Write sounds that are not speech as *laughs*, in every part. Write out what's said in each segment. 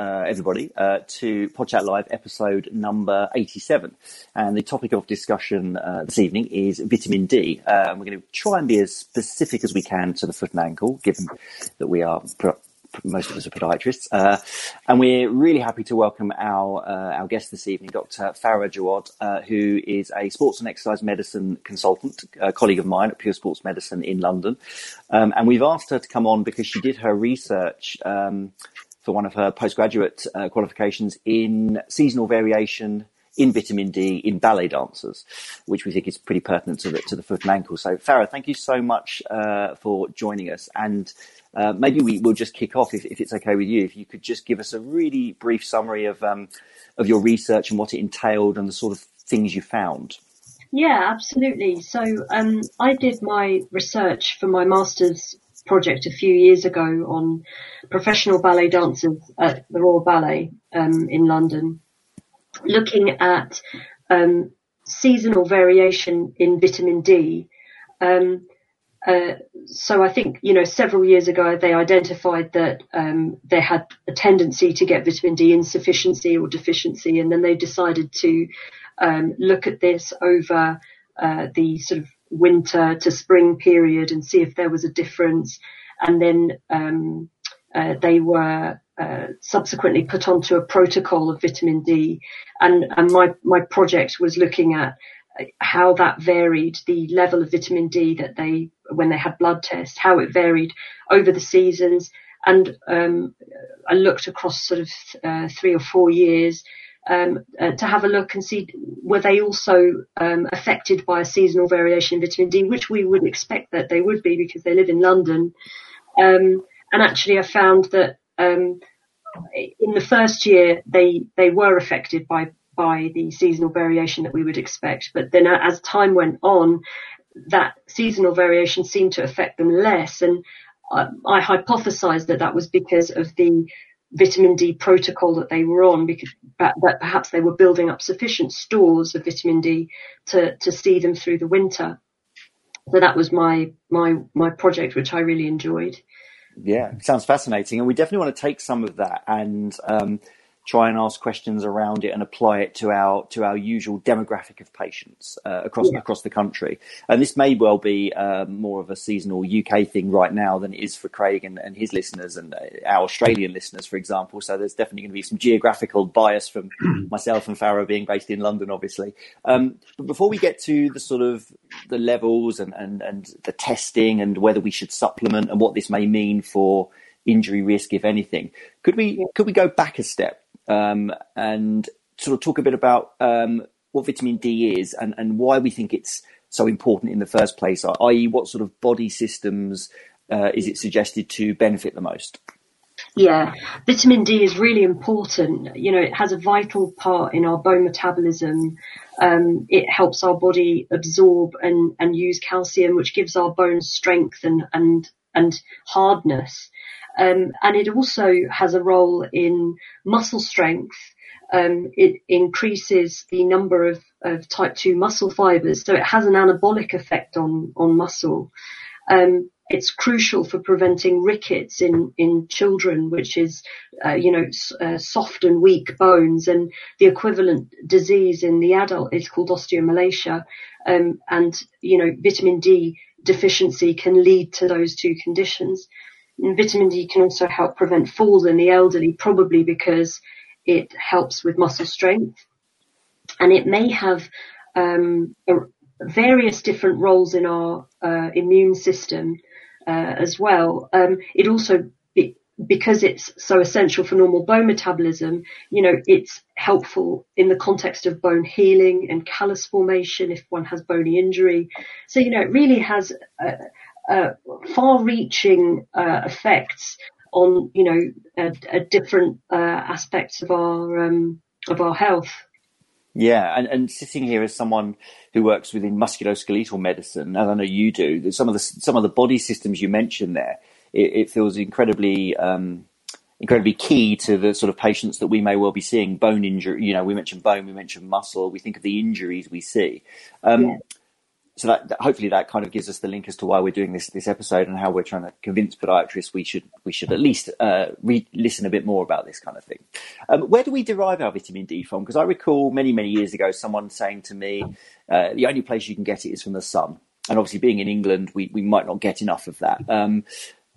uh, everybody, uh, to Podchat Live episode number 87. And the topic of discussion uh, this evening is vitamin D. Uh, we're going to try and be as specific as we can to the foot and ankle, given that we are most of us are podiatrists, uh, and we're really happy to welcome our uh, our guest this evening, Dr. Farah Jawad, uh, who is a sports and exercise medicine consultant, a colleague of mine at Pure Sports Medicine in London, um, and we've asked her to come on because she did her research. Um, for one of her postgraduate uh, qualifications in seasonal variation in vitamin D in ballet dancers, which we think is pretty pertinent to the, to the foot and ankle. So, Farah, thank you so much uh, for joining us. And uh, maybe we will just kick off, if, if, it's okay with you, if you could just give us a really brief summary of um, of your research and what it entailed and the sort of things you found. Yeah, absolutely. So um, I did my research for my master's project a few years ago on professional ballet dancers at the Royal Ballet um, in London, looking at um, seasonal variation in vitamin D. Um, uh, so I think you know several years ago they identified that um, they had a tendency to get vitamin D insufficiency or deficiency, and then they decided to um, look at this over uh, the sort of winter to spring period and see if there was a difference. And then um, uh, they were uh, subsequently put onto a protocol of vitamin D, and, and my my project was looking at how that varied, the level of vitamin D that they, when they had blood tests, how it varied over the seasons. And um, I looked across sort of uh, three or four years um, uh, to have a look and see were they also um, affected by a seasonal variation in vitamin D, which we would expect that they would be because they live in London. Um, and actually, I found that um, in the first year they they were affected by by the seasonal variation that we would expect. But then as time went on, that seasonal variation seemed to affect them less. And I, I hypothesized that that was because of the vitamin D protocol that they were on, because that, perhaps they were building up sufficient stores of vitamin D to, to see them through the winter. So that was my, my, my project, which I really enjoyed. Yeah, sounds fascinating. And we definitely want to take some of that and, um, try and ask questions around it and apply it to our to our usual demographic of patients uh, across yeah. across the country. And this may well be uh, more of a seasonal UK thing right now than it is for Craig and, and his listeners and uh, our Australian listeners, for example. So there's definitely going to be some geographical bias from *clears throat* myself and Farah being based in London, obviously. Um, but before we get to the sort of the levels and, and, and the testing and whether we should supplement and what this may mean for injury risk, if anything, could we could we go back a step um, and sort of talk a bit about um, what vitamin D is and, and why we think it's so important in the first place, i.e., what sort of body systems uh, is it suggested to benefit the most? Yeah, vitamin D is really important. You know, it has a vital part in our bone metabolism. Um, it helps our body absorb and, and use calcium, which gives our bones strength and, and, and hardness. Um, and it also has a role in muscle strength. Um, it increases the number of, of, type 2 muscle fibers, so it has an anabolic effect on, on muscle. Um, it's crucial for preventing rickets in, in children, which is, uh, you know, uh, soft and weak bones, and the equivalent disease in the adult is called osteomalacia. Um, and, you know, vitamin D deficiency can lead to those two conditions. And vitamin D can also help prevent falls in the elderly, probably because it helps with muscle strength. And it may have um, various different roles in our uh, immune system uh, as well. Um, it also because it's so essential for normal bone metabolism, you know, it's helpful in the context of bone healing and callus formation if one has bony injury. So, you know, it really has a, uh, far-reaching uh, effects on you know different uh, aspects of our um, of our health. Yeah, and, and sitting here as someone who works within musculoskeletal medicine, as I know you do, some of the some of the body systems you mentioned there, it, it feels incredibly um, incredibly key to the sort of patients that we may well be seeing. Bone injury, you know, we mentioned bone, we mentioned muscle, we think of the injuries we see. Um, yeah so that, that, hopefully that kind of gives us the link as to why we're doing this this episode and how we're trying to convince podiatrists we should we should at least uh, re- listen a bit more about this kind of thing. Um, where do we derive our vitamin D from? Because I recall many many years ago someone saying to me, uh, the only place you can get it is from the sun. And obviously, being in England, we, we might not get enough of that. Um,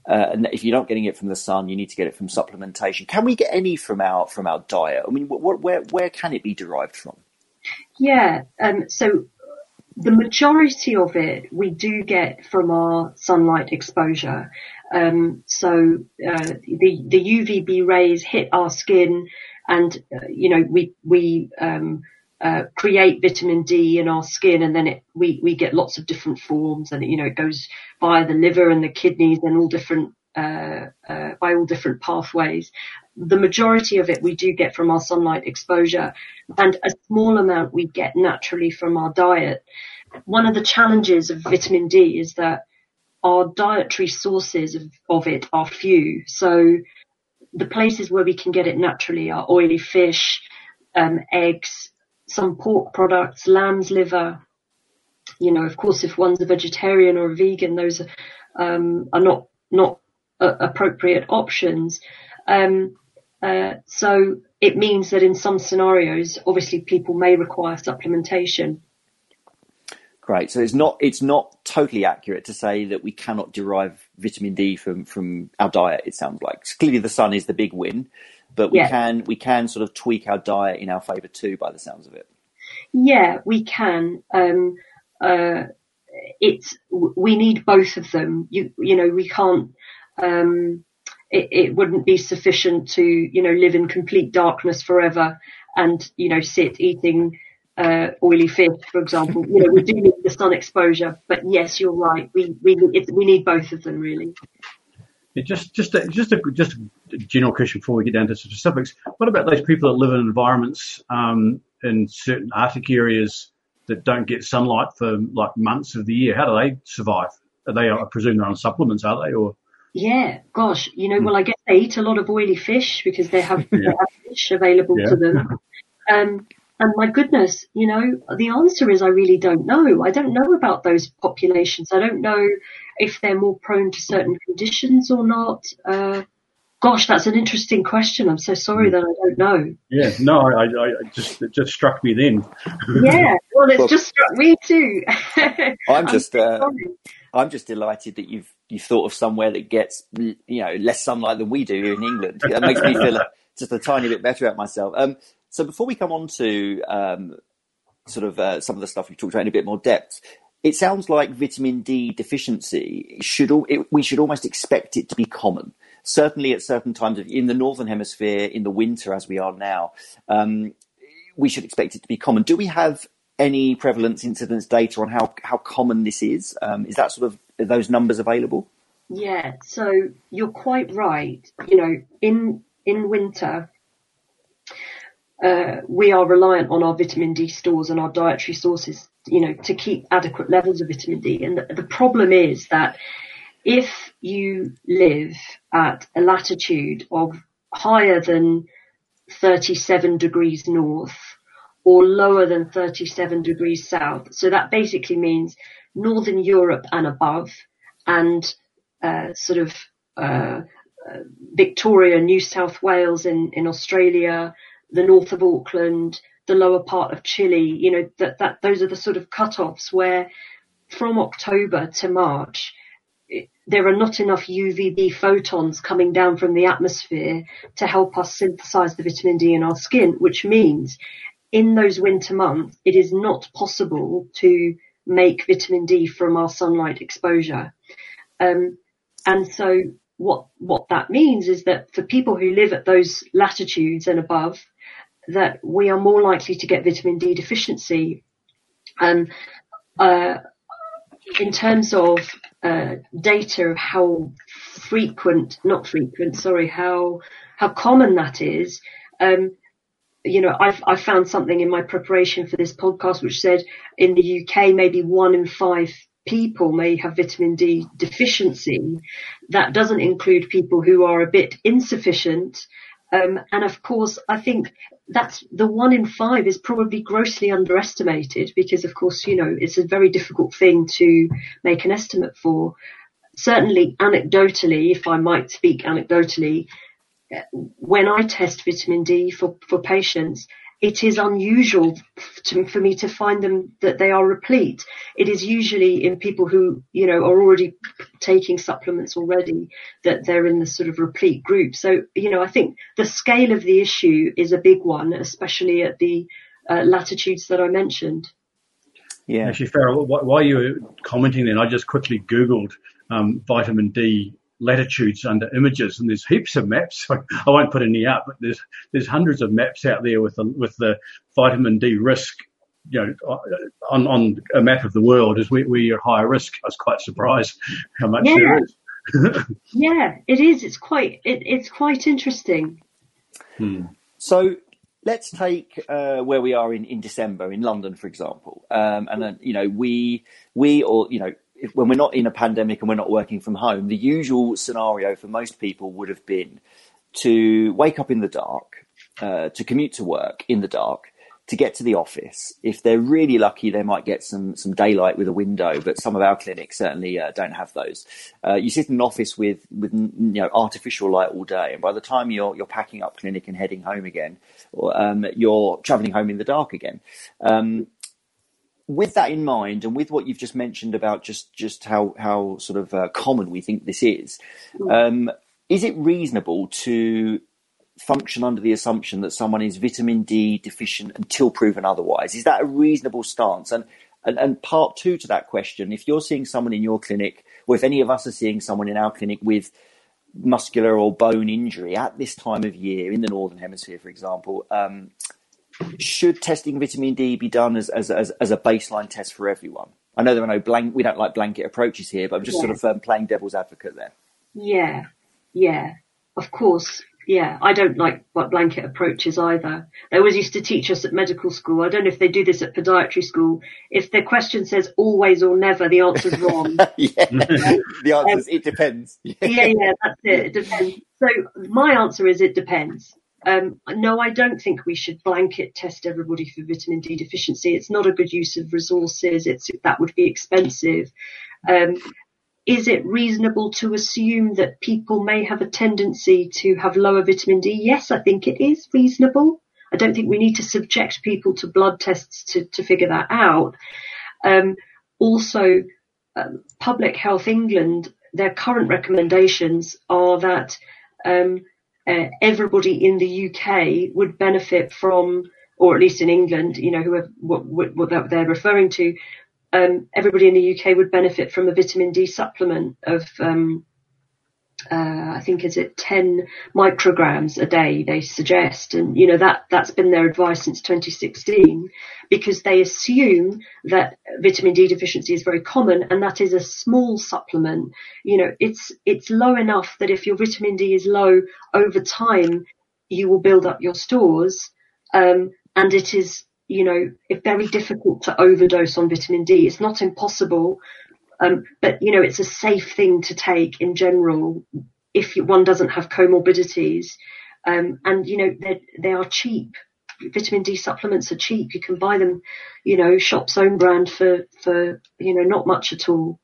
uh, and if you're not getting it from the sun, you need to get it from supplementation. Can we get any from our from our diet? I mean, what, where where can it be derived from? Yeah, um, so the majority of it we do get from our sunlight exposure. Um, so uh, the the UVB rays hit our skin, and uh, you know we we um, uh, create vitamin D in our skin, and then it we we get lots of different forms, and you know it goes via the liver and the kidneys and all different uh, uh, by all different pathways. The majority of it we do get from our sunlight exposure and a small amount we get naturally from our diet. One of the challenges of vitamin D is that our dietary sources of, of it are few. So the places where we can get it naturally are oily fish, um, eggs, some pork products, lamb's liver. You know, of course, if one's a vegetarian or a vegan, those um, are not not uh, appropriate options. Um, uh, so it means that in some scenarios, obviously, people may require supplementation. Great. So it's not it's not totally accurate to say that we cannot derive vitamin D from from our diet. It sounds like clearly the sun is the big win, but we yeah. can we can sort of tweak our diet in our favour too, by the sounds of it. Yeah, we can. Um, uh, it's we need both of them. You you know we can't um, it, it wouldn't be sufficient to, you know, live in complete darkness forever and, you know, sit eating uh, oily fish, for example. You know, we do need the sun exposure, but yes, you're right. We we we need both of them really. Yeah, just just a, just a just a general question before we get down to specifics. What about those people that live in environments um, in certain Arctic areas that don't get sunlight for like months of the year? How do they survive? Are they? I presume they're on supplements, are they? Or yeah, gosh, you know, hmm. well, I guess they eat a lot of oily fish because they have, yeah. they have fish available yeah. to them. Um, and my goodness, you know, the answer is I really don't know. I don't know about those populations. I don't know if they're more prone to certain conditions or not. Uh, gosh, that's an interesting question. I'm so sorry hmm. that I don't know. Yeah, no, I, I, I just it just struck me then. yeah, well, it's well, just struck me too. *laughs* I'm just, I'm, uh, I'm just delighted that you've you thought of somewhere that gets you know less sunlight than we do here in England. That makes me feel *laughs* just a tiny bit better about myself. Um, so before we come on to um, sort of uh, some of the stuff we talked about in a bit more depth, it sounds like vitamin D deficiency should all, it, we should almost expect it to be common. Certainly at certain times of, in the northern hemisphere in the winter as we are now, um, we should expect it to be common. Do we have any prevalence incidence data on how, how common this is? Um, is that sort of those numbers available? Yeah, so you're quite right. You know, in in winter, uh, we are reliant on our vitamin D stores and our dietary sources, you know, to keep adequate levels of vitamin D. And the, the problem is that if you live at a latitude of higher than 37 degrees north or lower than 37 degrees south, so that basically means Northern Europe and above, and uh, sort of uh, uh, Victoria, New South Wales in, in Australia, the north of Auckland, the lower part of Chile, you know, that, that those are the sort of cut-offs where from October to March, there are not enough UVB photons coming down from the atmosphere to help us synthesize the vitamin D in our skin, which means in those winter months, it is not possible to make vitamin D from our sunlight exposure. Um, and so what, what that means is that for people who live at those latitudes and above, that we are more likely to get vitamin D deficiency. Um, uh, in terms of uh, data of how frequent, not frequent, sorry, how how common that is, um, you know, I've, I found something in my preparation for this podcast which said in the UK, maybe one in five people may have vitamin D deficiency. That doesn't include people who are a bit insufficient, Um, and of course, I think that's the one in five is probably grossly underestimated because, of course, you know, it's a very difficult thing to make an estimate for. Certainly, anecdotally, if I might speak anecdotally, when I test vitamin D for, for patients, it is unusual to, for me to find them that they are replete. It is usually in people who, you know, are already taking supplements already that they're in the sort of replete group. So, you know, I think the scale of the issue is a big one, especially at the uh, latitudes that I mentioned. Yeah. Actually, Farah, while you were commenting then, I just quickly Googled um, vitamin D latitudes under images, and there's heaps of maps. *laughs* I won't put any out, but there's there's hundreds of maps out there with the with the vitamin D risk. You know, on on a map of the world is where, where you're higher risk. I was quite surprised how much yeah. there is. *laughs* yeah, it is. It's quite it, it's quite interesting. Hmm. So let's take uh, where we are in, in December in London, for example, um, and then you know we we or you know if, when we're not in a pandemic and we're not working from home, the usual scenario for most people would have been to wake up in the dark, uh, to commute to work in the dark, to get to the office. If they're really lucky, they might get some some daylight with a window, but some of our clinics certainly uh, don't have those. Uh, you sit in an office with with you know artificial light all day, and by the time you're you're packing up clinic and heading home again, or, um, you're travelling home in the dark again. Um, with that in mind, and with what you've just mentioned about just just how how sort of uh, common we think this is, um, is it reasonable to function under the assumption that someone is vitamin D deficient until proven otherwise? Is that a reasonable stance? And and, and part two to that question: if you're seeing someone in your clinic, or if any of us are seeing someone in our clinic with muscular or bone injury at this time of year in the northern hemisphere, for example. Um, should testing vitamin D be done as, as, as, as, a baseline test for everyone? I know there are no blank, we don't like blanket approaches here, but I'm just yeah. sort of um, playing devil's advocate there. Yeah, yeah, of course. Yeah, I don't like blanket approaches either. They always used to teach us at medical school. I don't know if they do this at podiatry school. If the question says always or never, the answer's wrong. *laughs* yeah, the answer is um, it depends. yeah, yeah, that's it. It depends. So my answer is it depends. Um, no, I don't think we should blanket test everybody for vitamin D deficiency. It's not a good use of resources. It's that would be expensive. Um, is it reasonable to assume that people may have a tendency to have lower vitamin D? Yes, I think it is reasonable. I don't think we need to subject people to blood tests to, to figure that out. Um, also, um, Public Health England, their current recommendations are that um, uh, everybody in the UK would benefit from, or at least in England, you know, whoever, what, what, what they're referring to, um, everybody in the UK would benefit from a vitamin D supplement of um, uh, I think is it 10 micrograms a day they suggest. And, you know, that, that's been their advice since 2016 because they assume that vitamin D deficiency is very common and that is a small supplement. You know, it's, it's low enough that if your vitamin D is low over time, you will build up your stores. Um, and it is, you know, very difficult to overdose on vitamin D. It's not impossible, um, but you know, it's a safe thing to take in general if one doesn't have comorbidities. Um, and you know, they are cheap. Vitamin D supplements are cheap. You can buy them, you know, shop's own brand for, for, you know, not much at all.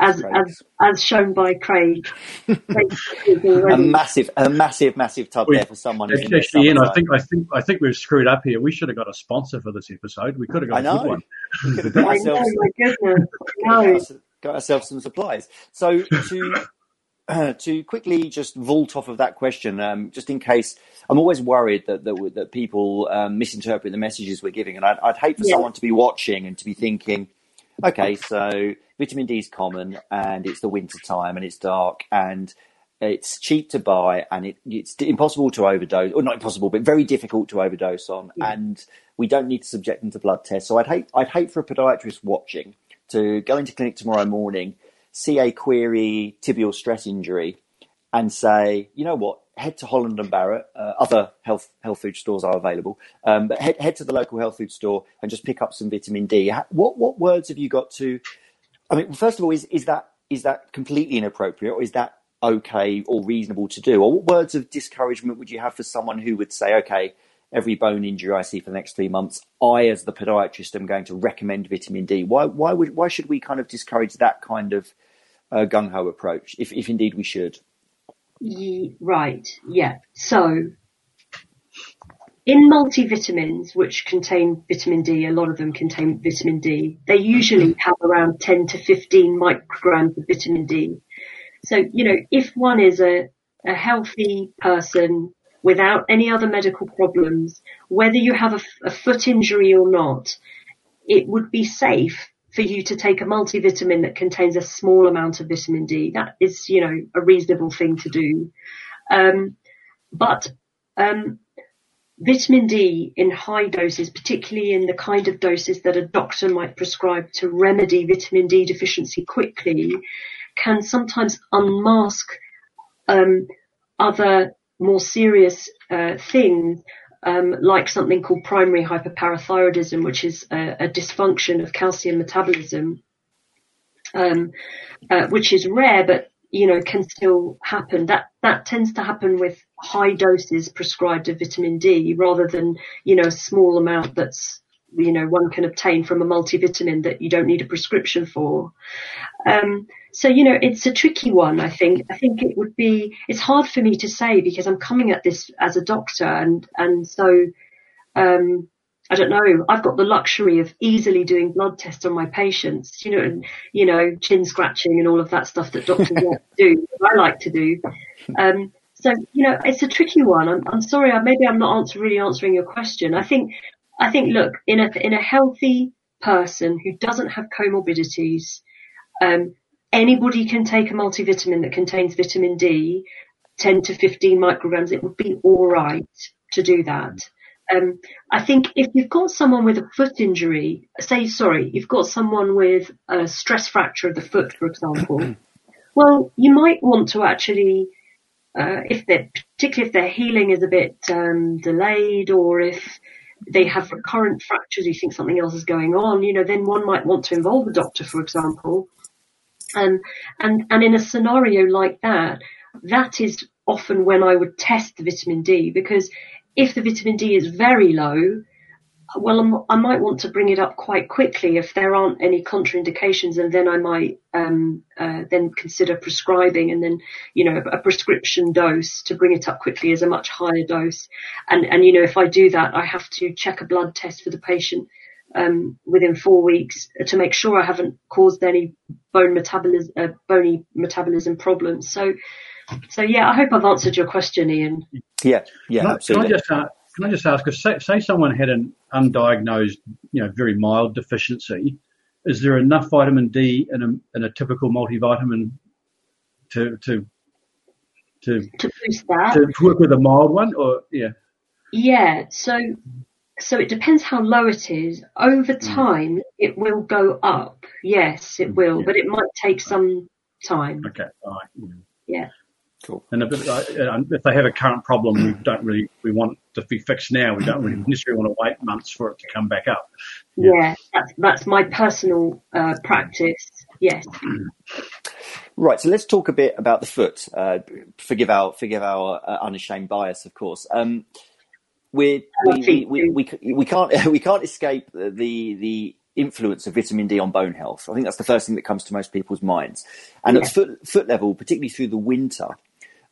As, as, as shown by Craig. *laughs* a massive, a massive, massive tub we, there for someone. Actually, actually Ian, I think, I think, I think we've screwed up here. We should have got a sponsor for this episode. We could have got I know. a good one. We could *laughs* have got ourselves, know, my goodness. *laughs* No got ourselves some supplies. So to uh, *clears throat* to quickly just vault off of that question, um, just in case, I'm always worried that that, that people um, misinterpret the messages we're giving, and I'd, I'd hate for yeah. someone to be watching and to be thinking, okay, so vitamin D is common, and it's the winter time, and it's dark, and it's cheap to buy, and it, it's impossible to overdose, or not impossible, but very difficult to overdose on, yeah. and we don't need to subject them to blood tests. So I'd hate I'd hate for a podiatrist watching to go into clinic tomorrow morning, see a query tibial stress injury, and say, you know what, head to Holland and Barrett. Uh, other health health food stores are available, um, but head head to the local health food store and just pick up some vitamin D. What what words have you got to? I mean, first of all, is is that is that completely inappropriate, or is that okay or reasonable to do? Or what words of discouragement would you have for someone who would say, okay, every bone injury I see for the next three months, I, as the podiatrist, am going to recommend vitamin D. Why, why would, why should we kind of discourage that kind of uh, gung ho approach, if, if indeed we should? Right. Yeah. So, in multivitamins, which contain vitamin D, a lot of them contain vitamin D. They usually have around 10 to 15 micrograms of vitamin D. So, you know, if one is a, a healthy person without any other medical problems, whether you have a, a foot injury or not, it would be safe for you to take a multivitamin that contains a small amount of vitamin D. That is, you know, a reasonable thing to do. Um, but um, vitamin D in high doses, particularly in the kind of doses that a doctor might prescribe to remedy vitamin D deficiency quickly, can sometimes unmask um, other more serious uh, things, um, like something called primary hyperparathyroidism, which is a, a dysfunction of calcium metabolism, um, uh, which is rare, but you know can still happen. That that tends to happen with high doses prescribed of vitamin D, rather than you know a small amount that's you know one can obtain from a multivitamin that you don't need a prescription for. Um, so, you know, it's a tricky one, I think. I think it would be, it's hard for me to say because I'm coming at this as a doctor and, and so, um, I don't know. I've got the luxury of easily doing blood tests on my patients, you know, and, you know, chin scratching and all of that stuff that doctors *laughs* do, I like to do. Um, so, you know, it's a tricky one. I'm, I'm sorry. Maybe I'm not answer, really answering your question. I think, I think, look, in a, in a healthy person who doesn't have comorbidities, um, anybody can take a multivitamin that contains vitamin D, 10 to 15 micrograms. It would be all right to do that. Um, I think if you've got someone with a foot injury, say, sorry, you've got someone with a stress fracture of the foot, for example, *clears throat* well, you might want to actually, uh, if they're, particularly if their healing is a bit um, delayed or if they have recurrent fractures, you think something else is going on, you know, then one might want to involve a doctor, for example, And, and, and in a scenario like that, that is often when I would test the vitamin D because if the vitamin D is very low, well, I'm, i might want to bring it up quite quickly if there aren't any contraindications, and then I might um, uh, then consider prescribing, and then you know a, a, prescription dose to bring it up quickly is a much higher dose, and and you know if I do that, I have to check a blood test for the patient um, within four weeks to make sure I haven't caused any bone metabolism, uh, bony metabolism problems. So, so yeah, I hope I've answered your question, Ian. Yeah, yeah, can absolutely. I, can I just, uh, can I just ask, if say, say someone had an undiagnosed, you know, very mild deficiency, is there enough vitamin D in a, in a typical multivitamin to, to, to, to boost that? To work with a mild one or, yeah? Yeah, so so it depends how low it is. Over mm. time, mm. it will go up. Yes, it mm, will, yeah. but it might take some time. Okay, all right. Yeah. yeah. Cool. And if, uh, if, they have a current problem, we don't really we want to be fixed now. We don't really necessarily want to wait months for it to come back up. Yeah, yeah that's that's my personal uh, practice. Yes. *clears throat* Right, so let's talk a bit about the foot. Uh, forgive our forgive our uh, unashamed bias, of course. Um, we we, we, we, we can't *laughs* we can't escape the the influence of vitamin D on bone health. I think that's the first thing that comes to most people's minds. And yeah. at foot, foot level, particularly through the winter,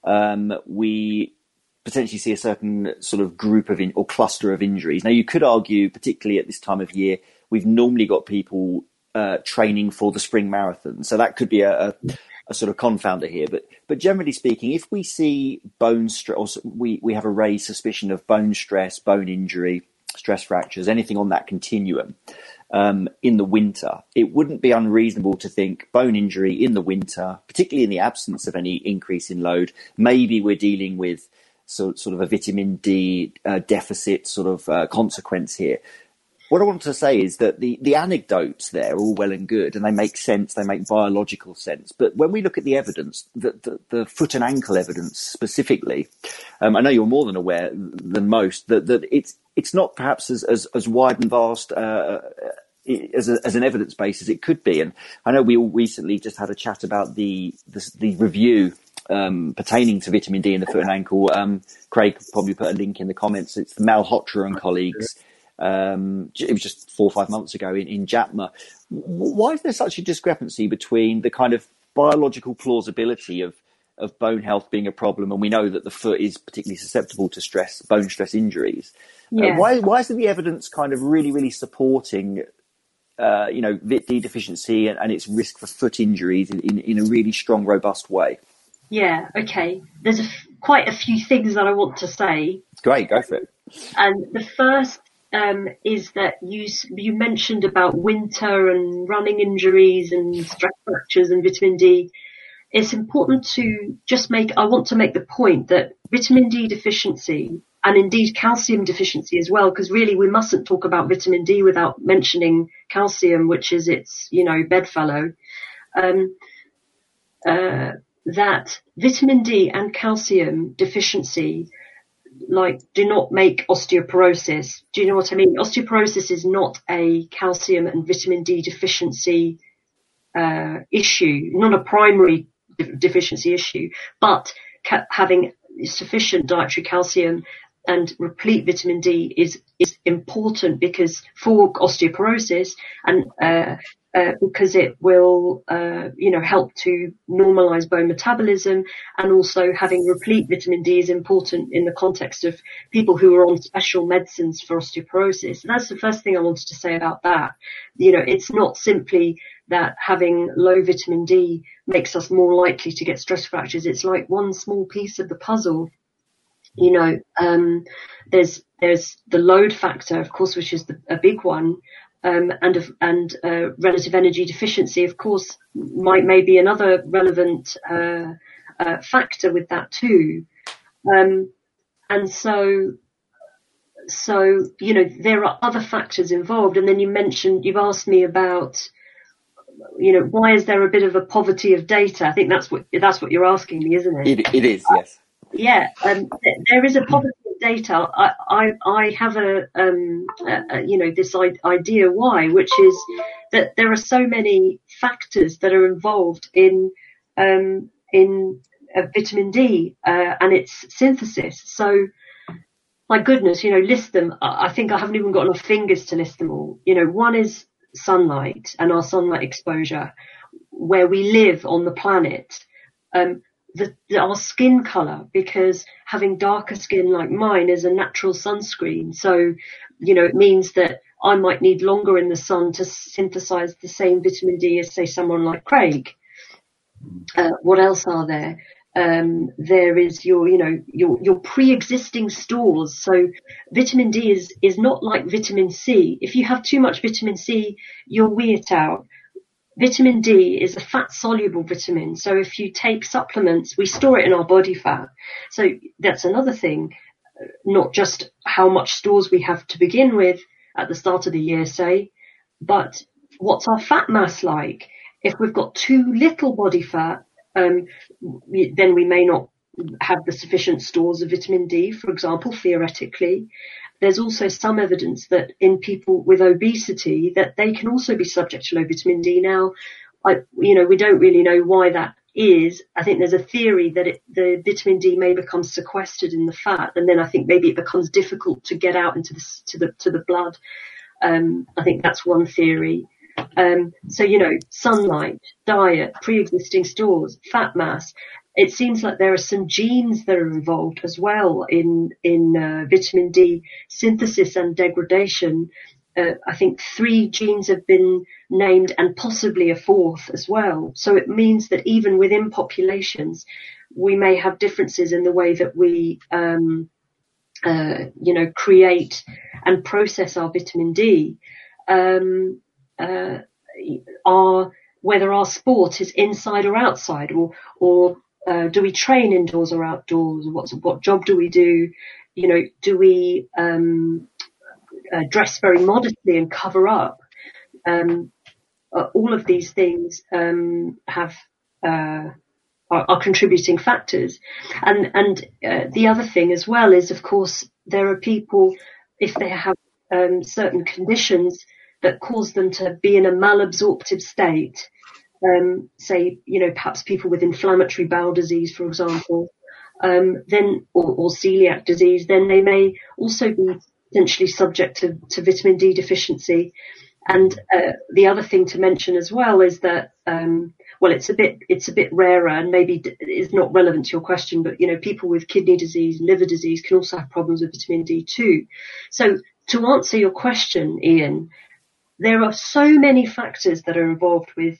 um, we potentially see a certain sort of group of in, or cluster of injuries. Now, you could argue, particularly at this time of year, we've normally got people uh, training for the spring marathon, so that could be a, a, a sort of confounder here. But but generally speaking, if we see bone stress, we we have a raised suspicion of bone stress, bone injury, stress fractures, anything on that continuum. Um, in the winter, it wouldn't be unreasonable to think bone injury in the winter, particularly in the absence of any increase in load. Maybe we're dealing with so, sort of a vitamin D uh, deficit sort of uh, consequence here what I want to say is that the, the anecdotes there are all well and good and they make sense, they make biological sense. But when we look at the evidence, the, the, the foot and ankle evidence specifically, um, I know you're more than aware than most that, that it's, it's not perhaps as, as, as wide and vast, uh, as, a, as an evidence base as it could be. And I know we all recently just had a chat about the, the, the review um, pertaining to vitamin D in the foot and ankle. Um, Craig probably put a link in the comments. It's the Malhotra and colleagues. Um, it was just four or five months ago in, in JAPMA. Why is there such a discrepancy between the kind of biological plausibility of of bone health being a problem, and we know that the foot is particularly susceptible to stress, bone stress injuries. Yeah. Uh, why, why isn't the evidence kind of really, really supporting, uh, you know, Vit D deficiency and, and, its risk for foot injuries in, in, in, a really strong, robust way? Yeah, okay. There's a f- quite a few things that I want to say. It's great, go for it. And the first um, is that you you mentioned about winter and running injuries and stress fractures and vitamin D it's important to just make, I want to make the point that vitamin D deficiency and indeed calcium deficiency as well, because really we mustn't talk about vitamin D without mentioning calcium, which is its, you know, bedfellow. Um, uh, that vitamin D and calcium deficiency like do not make osteoporosis. Do you know what I mean? Osteoporosis is not a calcium and vitamin D deficiency uh, issue, not a primary deficiency issue, but ca- having sufficient dietary calcium and replete vitamin D is is important because for osteoporosis and uh, uh, because it will uh, you know help to normalize bone metabolism and also having replete vitamin D is important in the context of people who are on special medicines for osteoporosis. And that's the first thing I wanted to say about that. You know, it's not simply that having low vitamin D makes us more likely to get stress fractures. It's like one small piece of the puzzle. You know, um, there's there's the load factor, of course, which is the, a big one, um, and and uh, relative energy deficiency, of course, might may be another relevant uh, uh, factor with that too. Um, and so, so you know, there are other factors involved. And then you mentioned, you've asked me about you know, why is there a bit of a poverty of data? I think that's what that's what you're asking me, isn't it? It, it is, yes. Yeah, um, there is a poverty of data. I I, I have a, um, a, a, you know this idea why, which is that there are so many factors that are involved in um, in uh, vitamin D uh, and its synthesis. So my goodness, you know, list them. I think I haven't even got enough fingers to list them all. You know, one is sunlight and our sunlight exposure, where we live on the planet, um, the, our skin color, because having darker skin like mine is a natural sunscreen. So, you know, it means that I might need longer in the sun to synthesize the same vitamin D as say someone like Craig. Uh, what else are there? um, there is your, you know, your, your pre-existing stores. So vitamin D is, is not like vitamin C. If you have too much vitamin C, you'll wee it out. Vitamin D is a fat soluble vitamin. So if you take supplements, we store it in our body fat. So that's another thing, not just how much stores we have to begin with at the start of the year, say, but what's our fat mass like? If we've got too little body fat, um, then we may not have the sufficient stores of vitamin D, for example, theoretically. There's also some evidence that in people with obesity that they can also be subject to low vitamin D. Now, I, you know, we don't really know why that is. I think there's a theory that it, the vitamin D may become sequestered in the fat, and then I think maybe it becomes difficult to get out into the to the to the blood. Um, I think that's one theory. Um, so, you know, sunlight, diet, pre-existing stores, fat mass. It seems like there are some genes that are involved as well in, in uh, vitamin D synthesis and degradation. Uh, I think three genes have been named and possibly a fourth as well. So it means that even within populations, we may have differences in the way that we, um, uh, you know, create and process our vitamin D. Um, uh, our whether our sport is inside or outside, or or uh, do we train indoors or outdoors? What what job do we do? You know, do we um, uh, dress very modestly and cover up? Um, uh, all of these things um, have uh, are, are, contributing factors, and and uh, the other thing as well is, of course, there are people if they have um, certain conditions that cause them to be in a malabsorptive state. Um, say, you know, perhaps people with inflammatory bowel disease, for example, um, then or, or, celiac disease, then they may also be potentially subject to, to vitamin D deficiency. And uh, the other thing to mention as well is that, um, well, it's a bit it's a bit rarer and maybe is not relevant to your question, but you know, people with kidney disease, liver disease can also have problems with vitamin D too. So to answer your question, Ian, there are so many factors that are involved with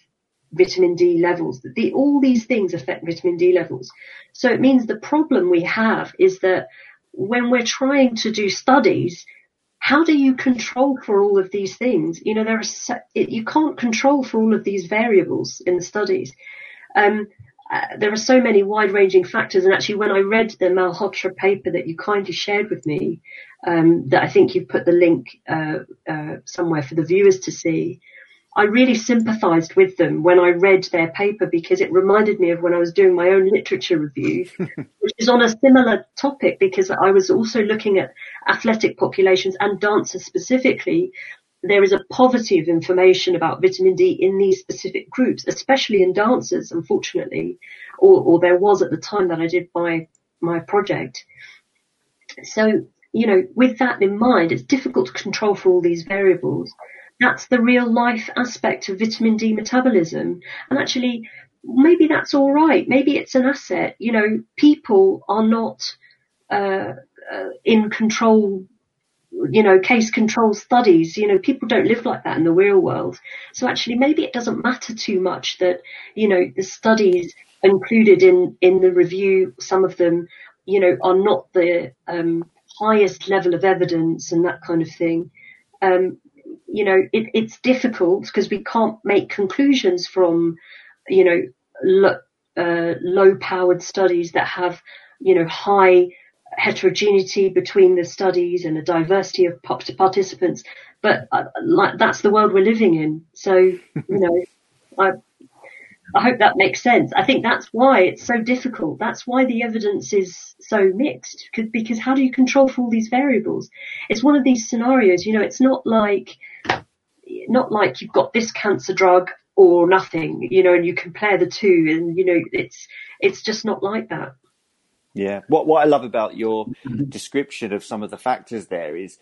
vitamin D levels. The, all these things affect vitamin D levels. So it means the problem we have is that when we're trying to do studies, how do you control for all of these things? You know, there are you can't control for all of these variables in the studies. Um, uh, there are so many wide-ranging factors, and actually, when I read the Malhotra paper that you kindly shared with me, um, that I think you've put the link uh, uh, somewhere for the viewers to see, I really sympathised with them when I read their paper because it reminded me of when I was doing my own literature review, *laughs* which is on a similar topic because I was also looking at athletic populations and dancers specifically. There is a poverty of information about vitamin D in these specific groups, especially in dancers, unfortunately, or, or there was at the time that I did my, my project. So, you know, with that in mind, it's difficult to control for all these variables that's the real life aspect of vitamin D metabolism. And actually, maybe that's all right. Maybe it's an asset. You know, people are not uh, uh, in control. You know, case control studies. You know, people don't live like that in the real world. So actually, maybe it doesn't matter too much that you know the studies included in in the review. Some of them, you know, are not the um, highest level of evidence and that kind of thing. Um, you know, it, it's difficult because we can't make conclusions from, you know, lo, uh, low powered studies that have, you know, high heterogeneity between the studies and a diversity of participants. But uh, like, that's the world we're living in. So, you know, *laughs* I, I hope that makes sense. I think that's why it's so difficult. That's why the evidence is so mixed because how do you control for all these variables? It's one of these scenarios, you know, it's not like, not like you've got this cancer drug or nothing, you know, and you compare the two and, you know, it's, it's just not like that. Yeah. What, what I love about your description of some of the factors there is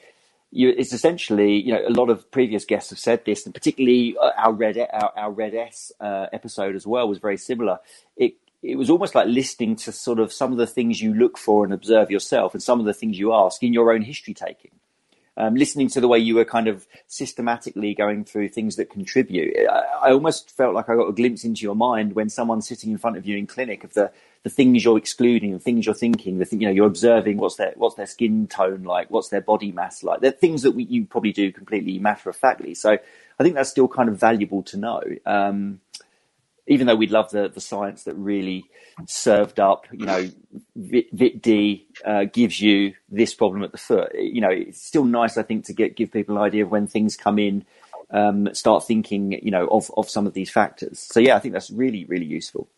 you, it's essentially, you know, a lot of previous guests have said this, and particularly uh, our Red our, our Red S uh, episode as well was very similar. It it was almost like listening to sort of some of the things you look for and observe yourself, and some of the things you ask in your own history taking. Um, listening to the way you were kind of systematically going through things that contribute, I, I almost felt like I got a glimpse into your mind when someone's sitting in front of you in clinic of the the things you're excluding, the things you're thinking, the thing, you know, you're observing what's their, what's their skin tone like, what's their body mass like. They're things that we, you probably do completely matter of factly. So I think that's still kind of valuable to know. Um, even though we'd love the, the science that really served up, you know, Vit, D uh, gives you this problem at the foot. You know, it's still nice, I think, to get give people an idea of when things come in, um, start thinking, you know, of of some of these factors. So yeah, I think that's really really useful.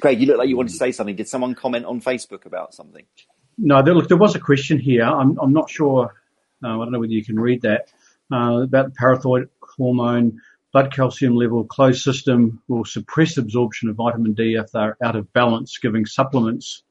Craig, you look like you wanted to say something. Did someone comment on Facebook about something? No, there, look, there was a question here. I'm, I'm not sure. Uh, I don't know whether you can read that uh, about the parathyroid hormone. Blood calcium level closed system will suppress absorption of vitamin D if they're out of balance. Giving supplements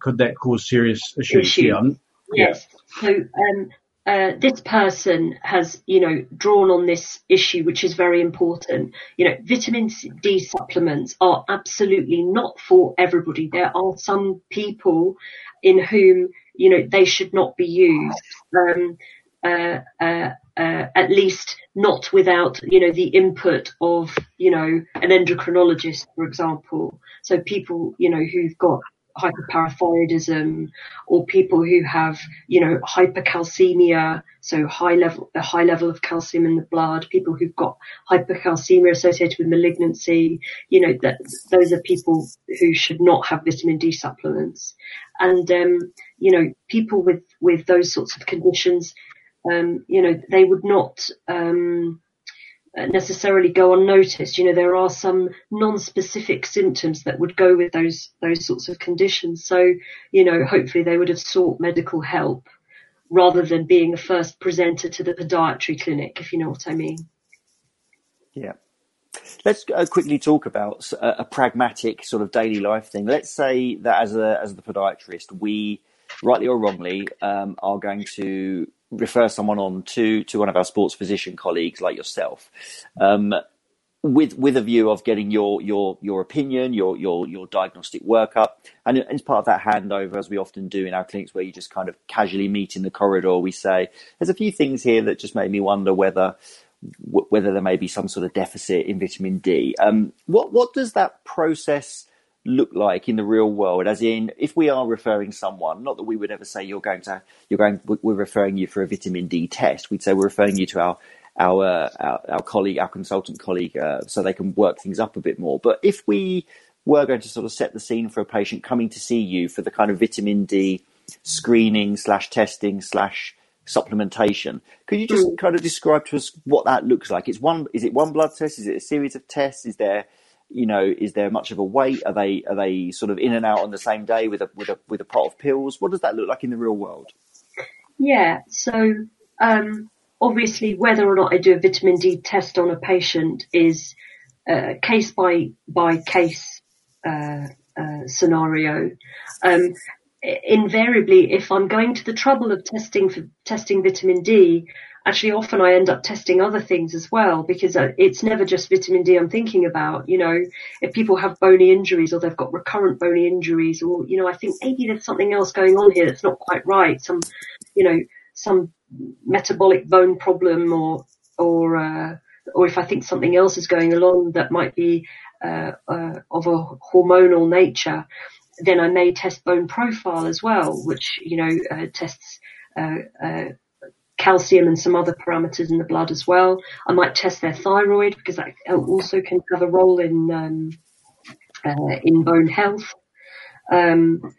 could that cause serious issues? Issue. Yeah, yes. Yeah. So um, uh, this person has, you know, drawn on this issue, which is very important. You know, vitamin D supplements are absolutely not for everybody. There are some people in whom, you know, they should not be used. Um, uh, uh, uh, at least not without, you know, the input of, you know, an endocrinologist, for example. So people, you know, who've got hyperparathyroidism or people who have, you know, hypercalcemia, so high level, a high level of calcium in the blood, people who've got hypercalcemia associated with malignancy, you know, that those are people who should not have vitamin D supplements. And, um, you know, people with, with those sorts of conditions, um, you know, they would not, um, necessarily go unnoticed. You know, there are some non-specific symptoms that would go with those those sorts of conditions. So, you know, hopefully they would have sought medical help rather than being a first presenter to the podiatry clinic, if you know what I mean. Yeah. let's uh, quickly talk about a, a, pragmatic sort of daily life thing. Let's say that as a as the podiatrist, we rightly or wrongly um, are going to refer someone on to to one of our sports physician colleagues like yourself. Um, with with a view of getting your your your opinion, your your your diagnostic workup, and as part of that handover, as we often do in our clinics, where you just kind of casually meet in the corridor, we say, "There's a few things here that just made me wonder whether whether there may be some sort of deficit in vitamin D." Um, what what does that process look like in the real world? As in, if we are referring someone, not that we would ever say you're going to you're going we're referring you for a vitamin D test. We'd say we're referring you to our our our, our colleague, our consultant colleague, uh, so they can work things up a bit more. But if we were going to sort of set the scene for a patient coming to see you for the kind of vitamin D screening slash testing slash supplementation, could you just mm. kind of describe to us what that looks like? It's one, is it one blood test? Is it a series of tests? Is there, you know, is there much of a wait? Are they are they sort of in and out on the same day with a with a with a pot of pills? What does that look like in the real world? Yeah, so um, obviously whether or not I do a vitamin D test on a patient is uh, case by by case uh, uh, scenario. Um, invariably, if I'm going to the trouble of testing for testing vitamin D, actually often I end up testing other things as well because uh, it's never just vitamin D I'm thinking about. You know, if people have bony injuries or they've got recurrent bony injuries, or you know, I think maybe there's something else going on here that's not quite right. Some, you know, some metabolic bone problem or or uh, or if I think something else is going along that might be uh, uh, of a hormonal nature, then I may test bone profile as well, which you know uh, tests uh, uh, calcium and some other parameters in the blood as well. I might test their thyroid because that also can have a role in um, in bone health. Um,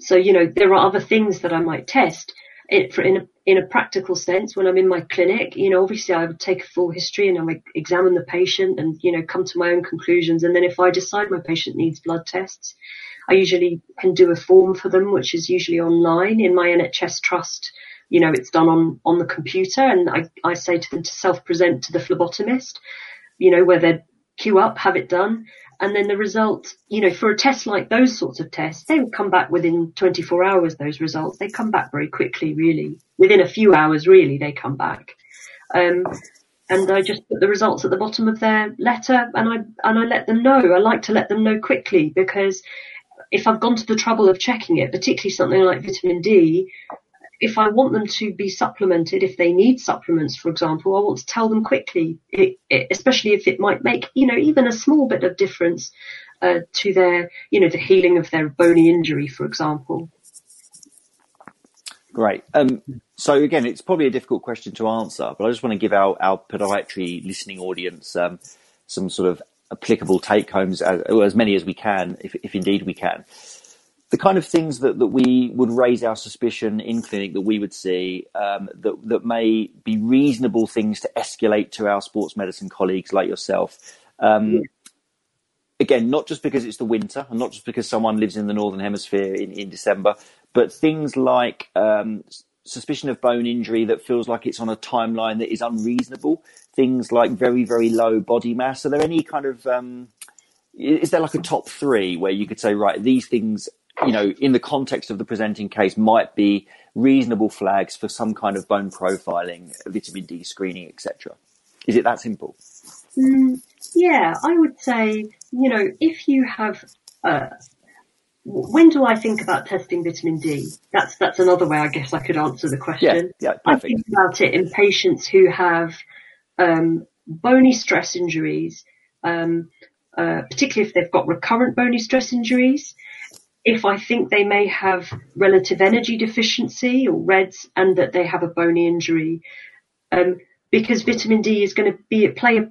so you know there are other things that I might test it, for in a in a practical sense, when I'm in my clinic, you know, obviously I would take a full history and I would examine the patient and, you know, come to my own conclusions. And then if I decide my patient needs blood tests, I usually can do a form for them, which is usually online in my NHS trust. You know, it's done on, on the computer and I, I say to them to self-present to the phlebotomist, you know, where they queue up, have it done. And then the result, you know, for a test like those sorts of tests, they would come back within 24 hours, those results. They come back very quickly, really. Within a few hours, really, they come back. Um, and I just put the results at the bottom of their letter and I, and I let them know. I like to let them know quickly because if I've gone to the trouble of checking it, particularly something like vitamin D, if I want them to be supplemented, if they need supplements, for example, I want to tell them quickly, it, it, especially if it might make, you know, even a small bit of difference uh, to their, you know, the healing of their bony injury, for example. Great. Um, so again, it's probably a difficult question to answer, but I just want to give our, our podiatry listening audience um, some sort of applicable take homes, as, as many as we can, if, if indeed we can the kind of things that, that we would raise our suspicion in clinic that we would see um, that, that may be reasonable things to escalate to our sports medicine colleagues like yourself. Um, again, not just because it's the winter and not just because someone lives in the Northern Hemisphere in, in December, but things like um, suspicion of bone injury that feels like it's on a timeline that is unreasonable, things like very, very low body mass. Are there any kind of um, is there like a top three where you could say, right, these things you know, in the context of the presenting case, might be reasonable flags for some kind of bone profiling, vitamin D screening, etc. Is it that simple? Mm, yeah, I would say, you know, if you have, uh, when do I think about testing vitamin D? That's that's another way I guess I could answer the question. Yeah, yeah, I think about it in patients who have um, bony stress injuries, um, uh, particularly if they've got recurrent bony stress injuries if I think they may have relative energy deficiency or REDS and that they have a bony injury, um, because vitamin D is going to be play a,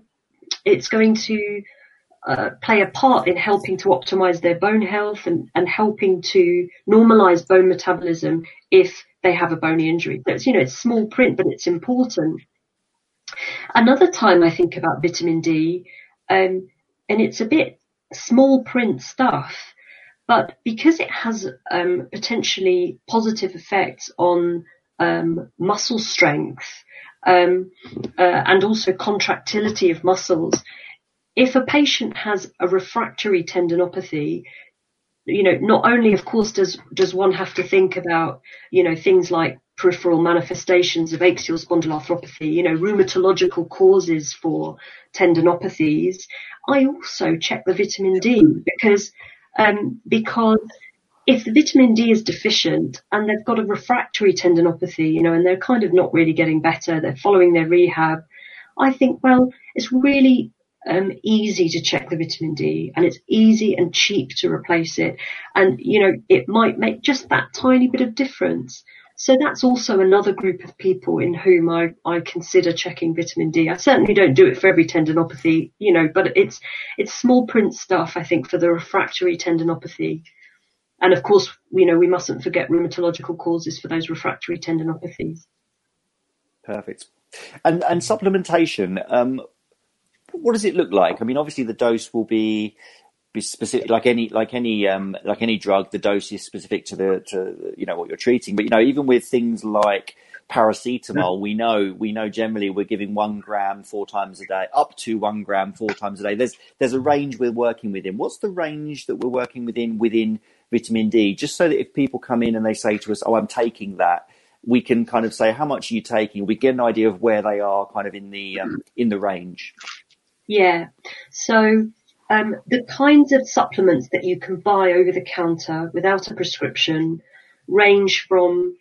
it's going to uh, play a part in helping to optimize their bone health and, and helping to normalize bone metabolism if they have a bony injury. So it's, you know, it's small print, but it's important. Another time I think about vitamin D, um, and it's a bit small print stuff, but because it has um, potentially positive effects on um, muscle strength um, uh, and also contractility of muscles, if a patient has a refractory tendinopathy, you know, not only, of course, does does one have to think about, you know, things like peripheral manifestations of axial spondyloarthropathy, you know, rheumatological causes for tendinopathies. I also check the vitamin D because um, because if the vitamin D is deficient and they've got a refractory tendinopathy, you know, and they're kind of not really getting better, they're following their rehab, I think, well, it's really um, easy to check the vitamin D and it's easy and cheap to replace it. And, you know, it might make just that tiny bit of difference. So that's also another group of people in whom I, I consider checking vitamin D. I certainly don't do it for every tendinopathy, you know, but it's, it's small print stuff, I think, for the refractory tendinopathy. And of course, you know, we mustn't forget rheumatological causes for those refractory tendinopathies. Perfect. And and supplementation, um, what does it look like? I mean, obviously the dose will be be specific, like any like any um, like any drug. The dose is specific to the to you know what you're treating. But you know, even with things like paracetamol, we know we know generally we're giving one gram four times a day, up to one gram four times a day. There's there's a range we're working within. What's the range that we're working within within vitamin D? Just so that if people come in and they say to us, "Oh, I'm taking that," we can kind of say how much are you taking. We get an idea of where they are, kind of in the um, in the range. Yeah. So um, the kinds of supplements that you can buy over the counter without a prescription range from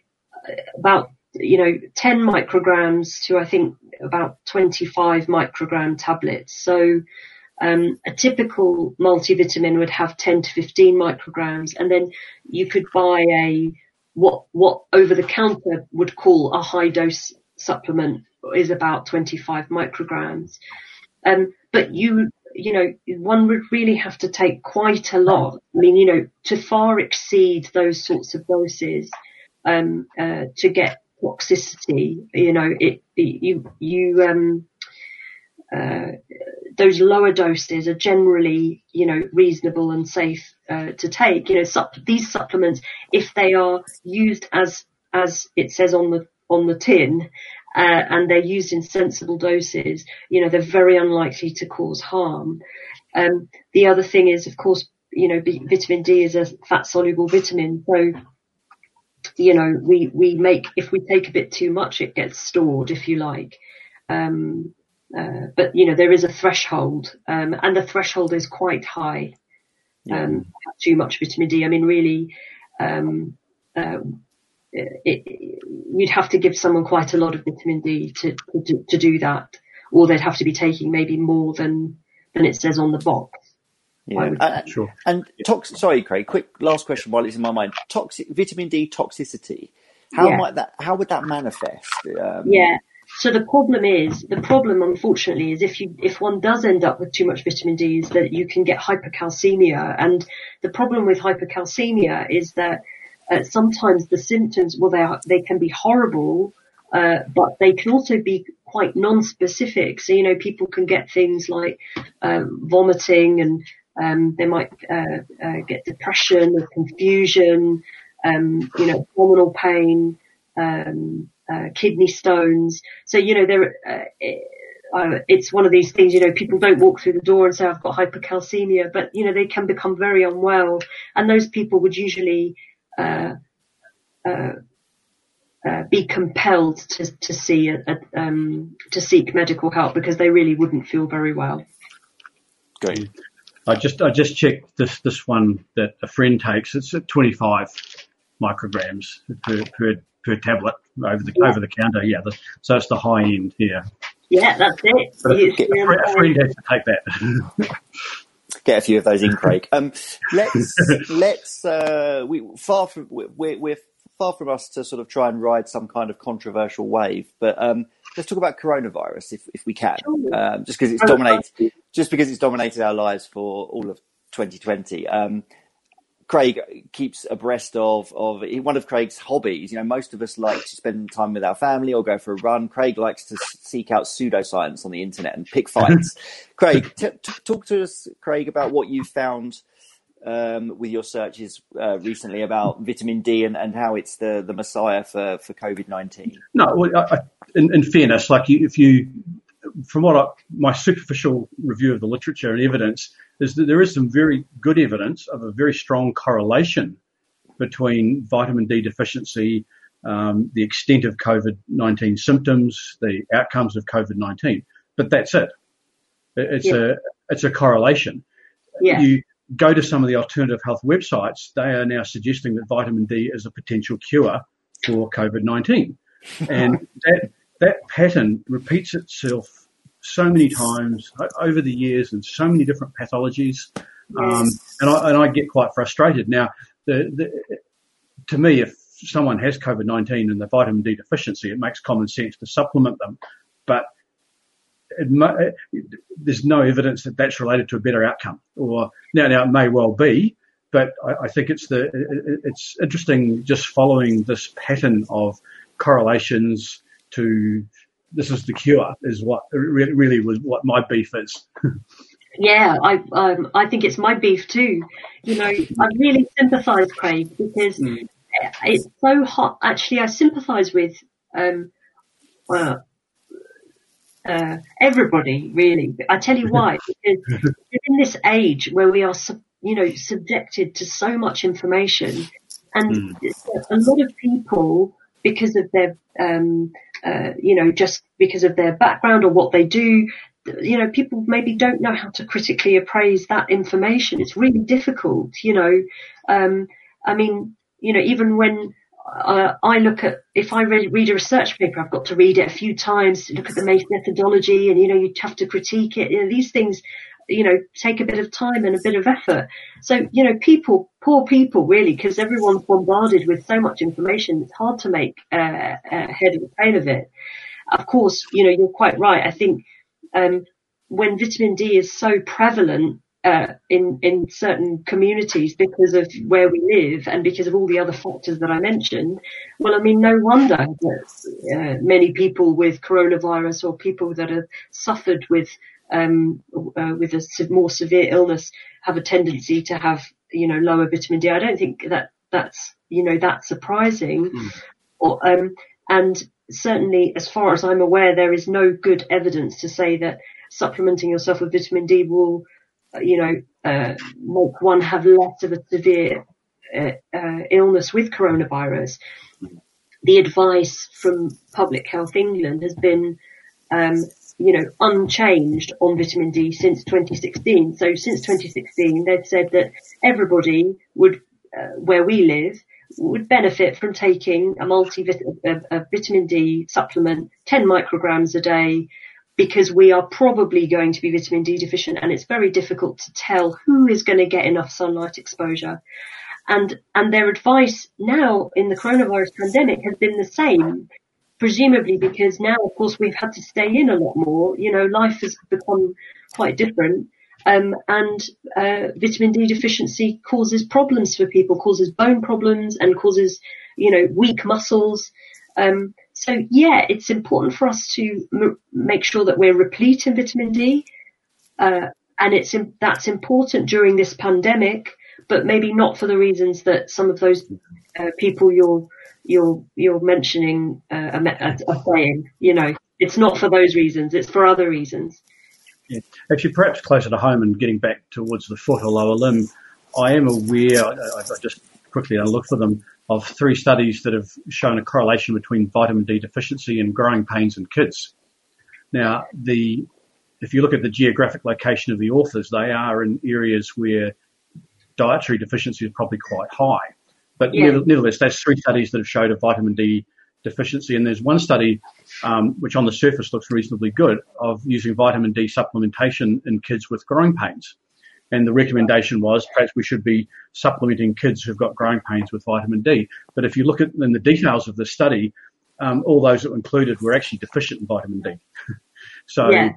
uh, about you know 10 micrograms to I think about 25 microgram tablets. So um, a typical multivitamin would have 10 to 15 micrograms, and then you could buy a what what over the counter would call a high dose supplement is about 25 micrograms. Um, but you you know, one would really have to take quite a lot. I mean, you know, to far exceed those sorts of doses um, uh, to get toxicity. You know, it, it you you um, uh, those lower doses are generally, you know, reasonable and safe uh, to take. You know, sup- these supplements, if they are used as as it says on the on the tin, uh, and they're used in sensible doses, you know, they're very unlikely to cause harm. Um, the other thing is, of course, you know, B- vitamin D is a fat soluble vitamin. So, you know, we, we make, if we take a bit too much, it gets stored, if you like. Um, uh, but you know, there is a threshold, um, and the threshold is quite high. Um, too much vitamin D. I mean, really, um, uh, it, you'd have to give someone quite a lot of vitamin D to, to, to do that, or they'd have to be taking maybe more than than it says on the box. Yeah, uh, sure. And tox- sorry, Craig. Quick last question while it's in my mind. Toxic vitamin D toxicity. How yeah. might that? How would that manifest? Um, yeah. So the problem is, the problem unfortunately is if you, if one does end up with too much vitamin D is that you can get hypercalcemia. And the problem with hypercalcemia is that uh, sometimes the symptoms, well, they are, they can be horrible, uh, but they can also be quite non-specific. So, you know, people can get things like um, vomiting and um, they might uh, uh get depression or confusion, um, you know, abdominal pain, um, uh, kidney stones. So, you know, there, uh, it's one of these things, you know, people don't walk through the door and say, I've got hypercalcemia, but, you know, they can become very unwell. And those people would usually uh, uh, uh, Uh, uh, uh, be compelled to to see a, a, um, to seek medical help because they really wouldn't feel very well. Great. I just I just checked this this one that a friend takes. It's at 25 micrograms per per, per tablet over the yeah. over the counter. Yeah, the, so it's the high end here. Yeah, that's it. A, a, friend has to take that. *laughs* get a few of those in, Craig. Um, let's *laughs* let's uh, we far from we're, we're far from us to sort of try and ride some kind of controversial wave, but um, let's talk about coronavirus if if we can, um, just because it's dominated just because it's dominated our lives for all of 2020. Um, Craig keeps abreast of of one of Craig's hobbies. You know, most of us like to spend time with our family or go for a run. Craig likes to seek out pseudoscience on the internet and pick fights. *laughs* Craig, t- t- talk to us, Craig, about what you found um, with your searches uh, recently about vitamin D and, and how it's the, the messiah for, for COVID nineteen. No, well, I, in, in, fairness, like you, if you from what I, my superficial review of the literature and evidence is that there is some very good evidence of a very strong correlation between vitamin D deficiency, um, the extent of COVID-19 symptoms, the outcomes of COVID-19. But that's it. It's yeah. a it's a correlation. Yeah. You go to some of the alternative health websites; they are now suggesting that vitamin D is a potential cure for COVID-19, and *laughs* that that pattern repeats itself so many times over the years in so many different pathologies. Um, and, I, and I get quite frustrated. Now, the, the, to me, if someone has COVID-19 and the vitamin D deficiency, it makes common sense to supplement them. But it, it, there's no evidence that that's related to a better outcome. Or now, now it may well be, but I, I think it's the it's interesting just following this pattern of correlations to this is the cure is what really, really was what my beef is. *laughs* yeah, I um, I think it's my beef too. You know, I really sympathise, Craig, because mm. it's so hot. Actually, I sympathise with um, uh, uh, everybody really. I tell you why, *laughs* because in this age where we are, you know, subjected to so much information, and mm. a lot of people because of their um, uh, you know, just because of their background or what they do. You know, people maybe don't know how to critically appraise that information. It's really difficult, you know. Um, I mean, you know, even when uh, I look at, if I read, read, a research paper, I've got to read it a few times, look at the methodology and, you know, you have to critique it. You know, these things you know, take a bit of time and a bit of effort. So, you know, people, poor people really, because everyone's bombarded with so much information, it's hard to make uh, a head of the tail of it. Of course, you know, you're quite right. I think, um, when vitamin D is so prevalent, uh, in in certain communities because of where we live and because of all the other factors that I mentioned. Well, I mean, no wonder that uh, many people with coronavirus or people that have suffered with um, uh, with a more severe illness have a tendency to have, you know, lower vitamin D. I don't think that that's, you know, that's surprising. Mm. Or, um, and certainly as far as I'm aware, there is no good evidence to say that supplementing yourself with vitamin D will, uh, you know, uh, make one have less of a severe uh, uh, illness with coronavirus. The advice from Public Health England has been um, you know, unchanged on vitamin D since 2016. So since 2016, they've said that everybody would, uh, where we live, would benefit from taking a multi a, vitamin D supplement, 10 micrograms a day, because we are probably going to be vitamin D deficient and it's very difficult to tell who is going to get enough sunlight exposure. And, and their advice now in the coronavirus pandemic has been the same presumably because now, of course, we've had to stay in a lot more. You know, life has become quite different. Um, and uh, vitamin D deficiency causes problems for people, causes bone problems and causes, you know, weak muscles. Um, so yeah, it's important for us to m- make sure that we're replete in vitamin D, uh, and it's that's important during this pandemic, but maybe not for the reasons that some of those uh, people you're you're you're mentioning uh, a, a saying. You know, it's not for those reasons; it's for other reasons. Yeah. Actually, perhaps closer to home and getting back towards the foot or lower limb, I am aware. I, I just quickly I look for them of three studies that have shown a correlation between vitamin D deficiency and growing pains in kids. Now, the if you look at the geographic location of the authors, they are in areas where dietary deficiency is probably quite high. But yeah. nevertheless, there's three studies that have showed a vitamin D deficiency, and there's one study um, which on the surface looks reasonably good of using vitamin D supplementation in kids with growing pains. And the recommendation was perhaps we should be supplementing kids who've got growing pains with vitamin D. But if you look at in the details of the study, um, all those that were included were actually deficient in vitamin D. *laughs* so yeah.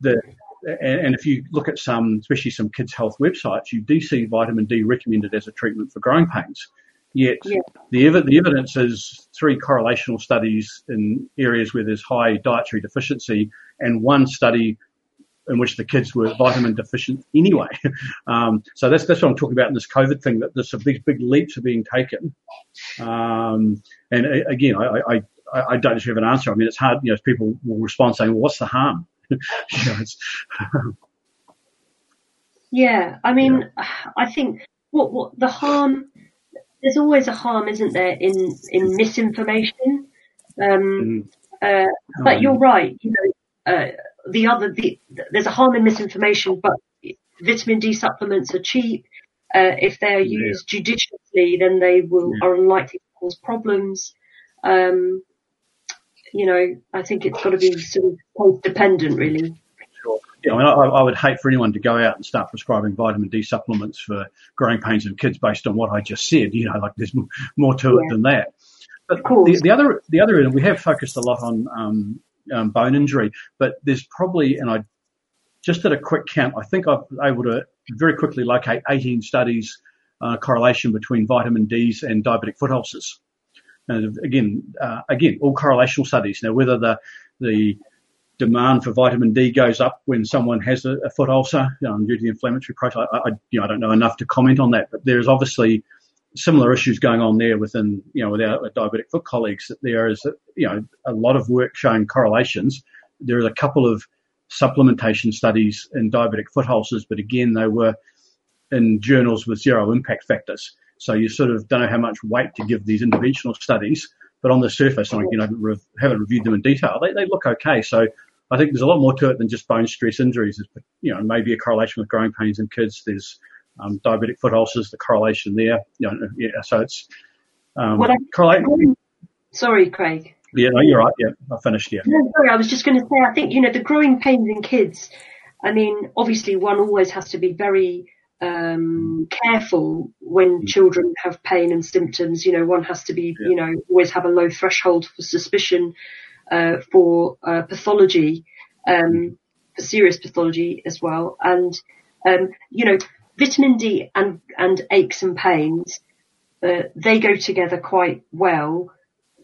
the and, and, if you look at some, especially some kids' health websites, you do see vitamin D recommended as a treatment for growing pains. Yet yeah. the, ev- the evidence is three correlational studies in areas where there's high dietary deficiency and one study in which the kids were vitamin deficient anyway. *laughs* Um, so that's that's what I'm talking about in this COVID thing that this, these big leaps are being taken. Um, and again, I, I, I don't actually have an answer. I mean, it's hard. You know, people will respond saying, "Well, what's the harm?" *laughs* you know, yeah, I mean, yeah. I think what what the harm. There's always a harm, isn't there, in in misinformation. Um, mm. uh, but you're right. You know, uh, the other the there's a harm in misinformation, but vitamin D supplements are cheap. Uh, if they're used yeah. judiciously, then they will yeah. are unlikely to cause problems. Um, you know, I think it's got to be sort of dependent, really. Sure. Yeah, I mean, I, I, would hate for anyone to go out and start prescribing vitamin D supplements for growing pains in kids based on what I just said. You know, like there's more to yeah. it than that. But the, the, other, the other, we have focused a lot on um, um, bone injury, but there's probably, and I just did a quick count. I think I've been able to very quickly locate 18 studies uh, correlation between vitamin D's and diabetic foot ulcers. And again, uh, again, all correlational studies. Now, whether the the demand for vitamin D goes up when someone has a, a foot ulcer um, due to the inflammatory process, I, I, you know, I don't know enough to comment on that. But there's obviously similar issues going on there within, you know, with our diabetic foot colleagues. That there is, you know, a lot of work showing correlations. There is a couple of supplementation studies in diabetic foot ulcers, but again, they were in journals with zero impact factors. So you sort of don't know how much weight to give these interventional studies, but on the surface, like, you know, re- haven't reviewed them in detail, they, they look okay. So I think there's a lot more to it than just bone stress injuries. You know, maybe a correlation with growing pains in kids. There's um, diabetic foot ulcers, the correlation there. You know, yeah, so it's um, I, correlate. Sorry, Craig. Yeah, no, you're right. Yeah, I finished. Yeah. No, sorry, I was just going to say. I think you know the growing pains in kids. I mean, obviously, one always has to be very um, careful when mm. children have pain and symptoms. You know, one has to be, yeah. you know, always have a low threshold for suspicion uh, for uh, pathology, um, mm. for serious pathology as well. And um, you know, vitamin D and and aches and pains, uh, they go together quite well.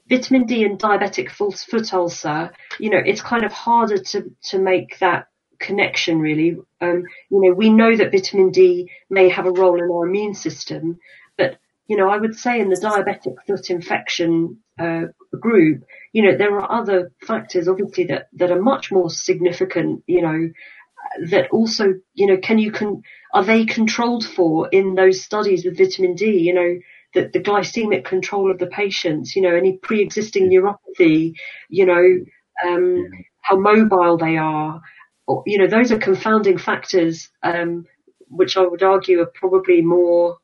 Vitamin D and diabetic foot ulcer, you know, it's kind of harder to to make that connection really. Um, you know, we know that vitamin D may have a role in our immune system, but you know, I would say in the diabetic foot infection uh, group, you know, there are other factors obviously that, that are much more significant, you know, that also, you know, can you can, are they controlled for in those studies with vitamin D, you know, the, the glycemic control of the patients, you know, any pre-existing neuropathy, you know, um, how mobile they are, you know, those are confounding factors, um, which I would argue are probably more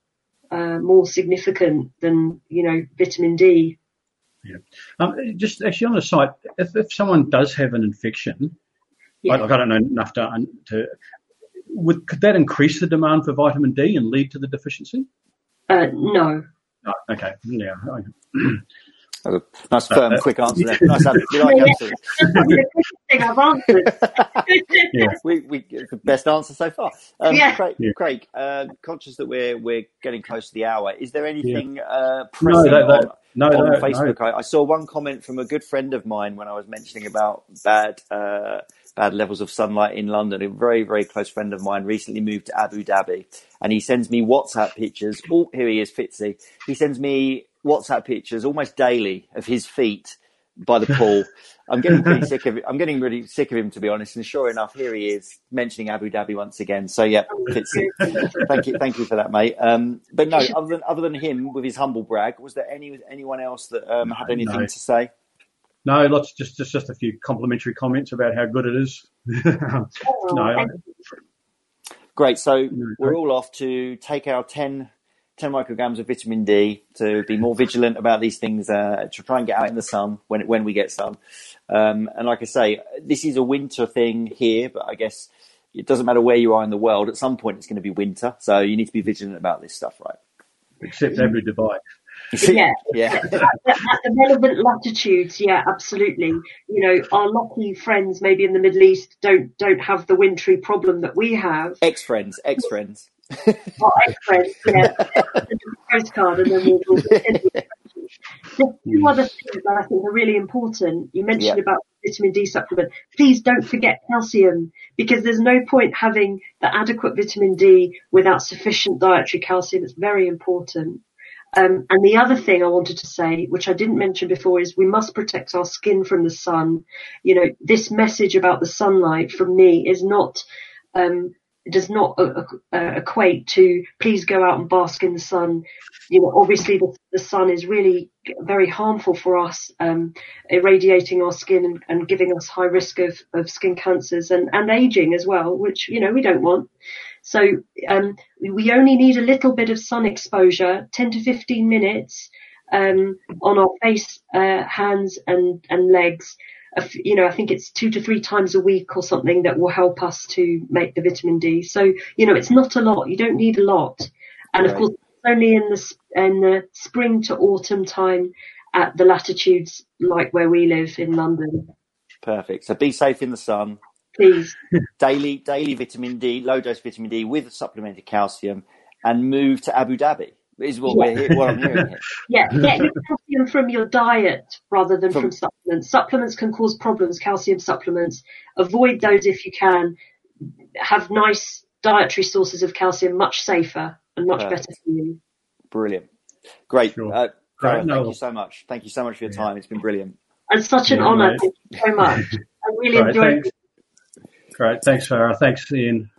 uh, more significant than you know vitamin D. Yeah. Um, just actually on the site, if, if someone does have an infection, yeah. like, I don't know enough to, to would, could that increase the demand for vitamin D and lead to the deficiency? Uh, no. Oh, okay. Yeah. *clears throat* A nice firm, uh, quick answer there. *laughs* Nice answer. We like answers. *laughs* I've answered. *laughs* yeah. we, we, the best answer so far. Um, yeah. Craig, yeah. Craig uh, conscious that we're we're getting close to the hour. Is there anything yeah. uh, pressing no, on, no, on no, Facebook? I, I, saw one comment from a good friend of mine when I was mentioning about bad. Uh, bad levels of sunlight in London. A very, very close friend of mine recently moved to Abu Dhabi and he sends me WhatsApp pictures. Oh, here he is, Fitzy. He sends me WhatsApp pictures almost daily of his feet by the pool. *laughs* I'm getting pretty sick of it. I'm getting really sick of him, to be honest. And sure enough, here he is mentioning Abu Dhabi once again. So yeah, thank you, thank you for that, mate. Um, but no, other than other than him with his humble brag, was there any anyone else that um, had anything no. to say? No, lots just just just a few complimentary comments about how good it is. *laughs* no, I, great. So we're all off to take our ten 10 micrograms of vitamin D to be more vigilant about these things, uh, to try and get out in the sun when, when we get sun. Um, and like I say, this is a winter thing here, but I guess it doesn't matter where you are in the world. At some point, it's going to be winter. So you need to be vigilant about this stuff, right? Except every device. yeah, yeah. *laughs* at, the relevant latitudes, yeah, absolutely. You know, our lucky friends, maybe in the Middle East, don't don't have the wintry problem that we have. Ex friends, ex friends. Our ex friends, yeah. postcard, and then we'll, we'll. There's two other things that I think are really important. You mentioned yeah. about vitamin D supplement. Please don't forget calcium because there's no point having the adequate vitamin D without sufficient dietary calcium. It's very important. Um, and the other thing I wanted to say, which I didn't mention before, is we must protect our skin from the sun. You know, this message about the sunlight from me is not um, does not uh, uh, equate to please go out and bask in the sun. You know, obviously the, the sun is really very harmful for us, um, irradiating our skin and, and, giving us high risk of, of skin cancers and, and aging as well, which, you know, we don't want. So, um, we only need a little bit of sun exposure, 10 to 15 minutes, um, on our face, uh, hands and, and legs you know, I think it's two to three times a week or something that will help us to make the vitamin D. So, you know, it's not a lot. You don't need a lot. And right. of course, only in the, in the spring to autumn time at the latitudes like where we live in London. Perfect. So be safe in the sun. Please. *laughs* daily, daily vitamin D, low dose vitamin D with supplemented calcium and move to Abu Dhabi is what yeah. we're here, what I'm hearing here. *laughs* Yeah, get your calcium from your diet rather than from, from supplements. Supplements can cause problems, calcium supplements. Avoid those if you can. Have nice dietary sources of calcium, much safer and much Perfect. better for you. Brilliant. Great. Sure. Uh, Great. Thank you so much. Thank you so much for your time. It's been brilliant. It's such an yeah, honour. Thank you so much. I really *laughs* Great. enjoyed thanks. it. Great. Thanks, Farah. Thanks, Ian.